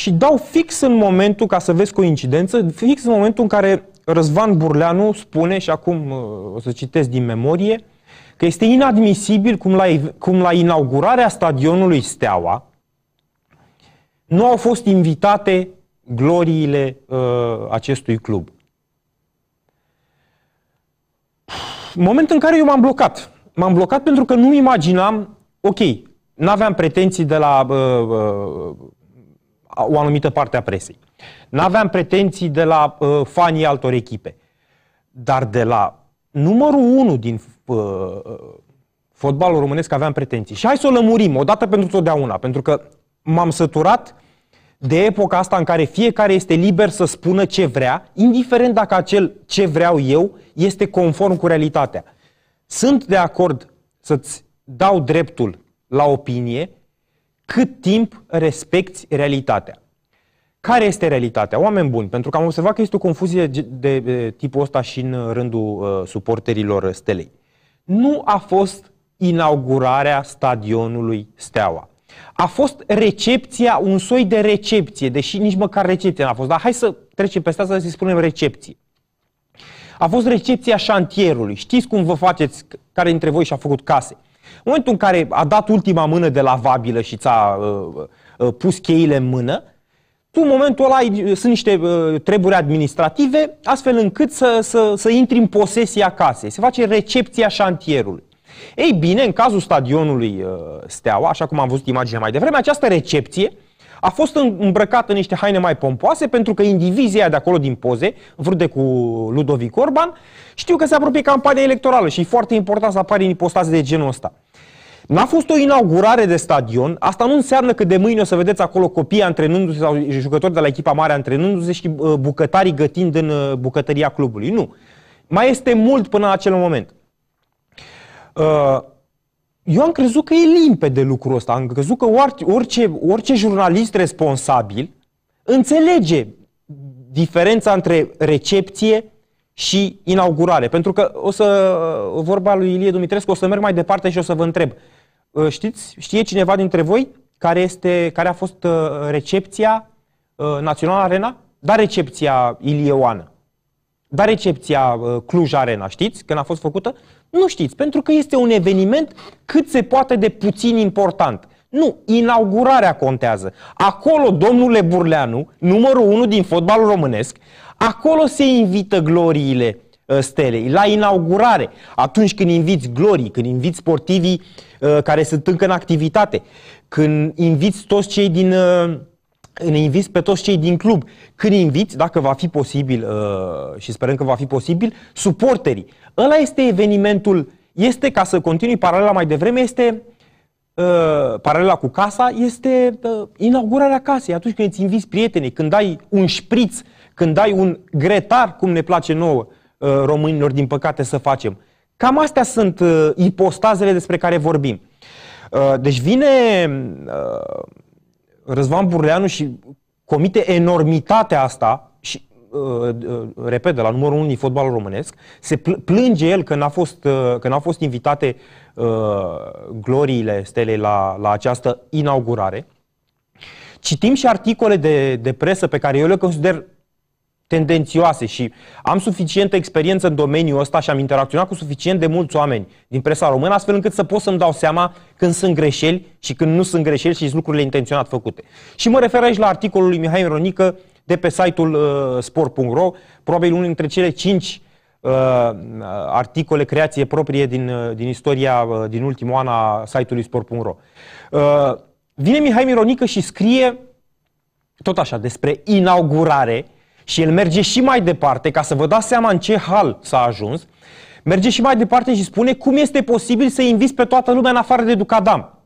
și dau fix în momentul, ca să vezi coincidență, fix în momentul în care Răzvan Burleanu spune, și acum uh, o să citesc din memorie, că este inadmisibil cum la, cum la inaugurarea stadionului Steaua nu au fost invitate gloriile uh, acestui club. Moment în care eu m-am blocat. M-am blocat pentru că nu-mi imaginam, ok, n-aveam pretenții de la uh, uh, o anumită parte a presei. N-aveam pretenții de la uh, fanii altor echipe. Dar de la numărul unu din uh, fotbalul românesc aveam pretenții. Și hai să o lămurim odată pentru totdeauna, pentru că m-am săturat de epoca asta în care fiecare este liber să spună ce vrea, indiferent dacă acel ce vreau eu este conform cu realitatea. Sunt de acord să-ți dau dreptul la opinie cât timp respecti realitatea. Care este realitatea? Oameni buni, pentru că am observat că este o confuzie de, de tipul ăsta și în rândul uh, suporterilor Stelei. Nu a fost inaugurarea stadionului Steaua. A fost recepția, un soi de recepție, deși nici măcar recepție n-a fost. Dar hai să trecem peste asta să spunem recepție. A fost recepția șantierului. Știți cum vă faceți, care dintre voi și-a făcut case? În momentul în care a dat ultima mână de lavabilă și ți-a uh, uh, pus cheile în mână, tu în momentul ăla ai, sunt niște uh, treburi administrative, astfel încât să, să, să intri în posesia casei. Se face recepția șantierului. Ei bine, în cazul stadionului uh, Steaua, așa cum am văzut imaginea mai devreme, această recepție a fost îmbrăcată în niște haine mai pompoase pentru că indivizia de acolo din poze, vrute cu Ludovic Orban, știu că se apropie campania electorală și e foarte important să apare în ipostaze de genul ăsta. N-a fost o inaugurare de stadion, asta nu înseamnă că de mâine o să vedeți acolo copii antrenându-se sau jucători de la echipa mare antrenându-se și uh, bucătarii gătind în uh, bucătăria clubului. Nu. Mai este mult până la acel moment. Uh, eu am crezut că e limpede lucrul ăsta. Am crezut că orice, orice jurnalist responsabil înțelege diferența între recepție și inaugurare. Pentru că o să, vorba lui Ilie Dumitrescu, o să merg mai departe și o să vă întreb. Uh, știți, știe cineva dintre voi care, este, care a fost uh, recepția Național Arena? Da, recepția Ilie Oană. Da, recepția Cluj Arena, știți când a fost făcută? Nu știți, pentru că este un eveniment cât se poate de puțin important. Nu, inaugurarea contează. Acolo, domnule Burleanu, numărul unu din fotbalul românesc, acolo se invită gloriile uh, stelei, la inaugurare, atunci când inviți glorii, când inviți sportivii uh, care sunt încă în activitate, când inviți toți cei din... Uh, ne inviți pe toți cei din club. Când inviți, dacă va fi posibil uh, și sperăm că va fi posibil, suporterii. Ăla este evenimentul, este, ca să continui paralela mai devreme, este uh, paralela cu casa, este uh, inaugurarea casei. Atunci când îți inviți prietenii, când ai un șpriț, când ai un gretar, cum ne place nouă uh, românilor, din păcate, să facem. Cam astea sunt uh, ipostazele despre care vorbim. Uh, deci vine uh, Răzvan Burleanu și comite enormitatea asta și uh, uh, repet, de la numărul 1 din fotbalul românesc, se plânge el că n-a fost, uh, că n-a fost invitate uh, gloriile stelei la, la această inaugurare. Citim și articole de, de presă pe care eu le consider tendențioase și am suficientă experiență în domeniul ăsta și am interacționat cu suficient de mulți oameni din presa română, astfel încât să pot să-mi dau seama când sunt greșeli și când nu sunt greșeli și lucrurile intenționat făcute. Și mă refer aici la articolul lui Mihai Ronică de pe site-ul uh, sport.ro, probabil unul dintre cele cinci uh, articole creație proprie din, uh, din istoria uh, din ultimul an a site-ului sport.ro. Uh, vine Mihai Mironică și scrie tot așa despre inaugurare și el merge și mai departe, ca să vă dați seama în ce hal s-a ajuns, merge și mai departe și spune cum este posibil să inviți pe toată lumea în afară de Ducadam.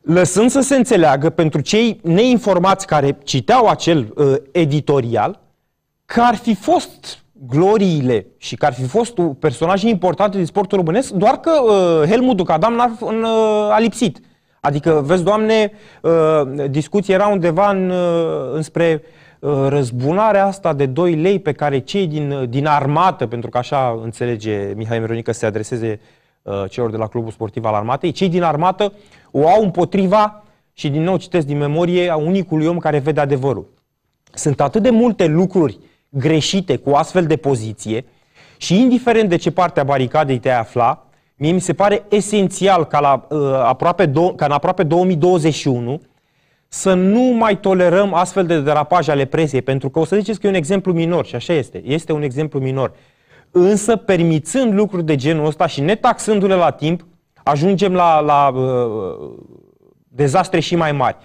Lăsând să se înțeleagă pentru cei neinformați care citeau acel uh, editorial, că ar fi fost gloriile și că ar fi fost personaje importante din sportul românesc, doar că uh, Helmut Ducadam n-a, uh, a lipsit. Adică, vezi, Doamne, uh, discuția era undeva în, uh, înspre Uh, răzbunarea asta de 2 lei pe care cei din, uh, din armată, pentru că așa înțelege Mihai Mironică să se adreseze uh, celor de la Clubul Sportiv al Armatei, cei din armată o au împotriva și din nou citesc din memorie a unicului om care vede adevărul. Sunt atât de multe lucruri greșite cu astfel de poziție și indiferent de ce parte a baricadei te afla, mie mi se pare esențial ca, la, uh, aproape do- ca în aproape 2021 să nu mai tolerăm astfel de derapaje ale presiei, pentru că o să ziceți că e un exemplu minor și așa este, este un exemplu minor. Însă, permițând lucruri de genul ăsta și netaxându-le la timp, ajungem la, la uh, dezastre și mai mari.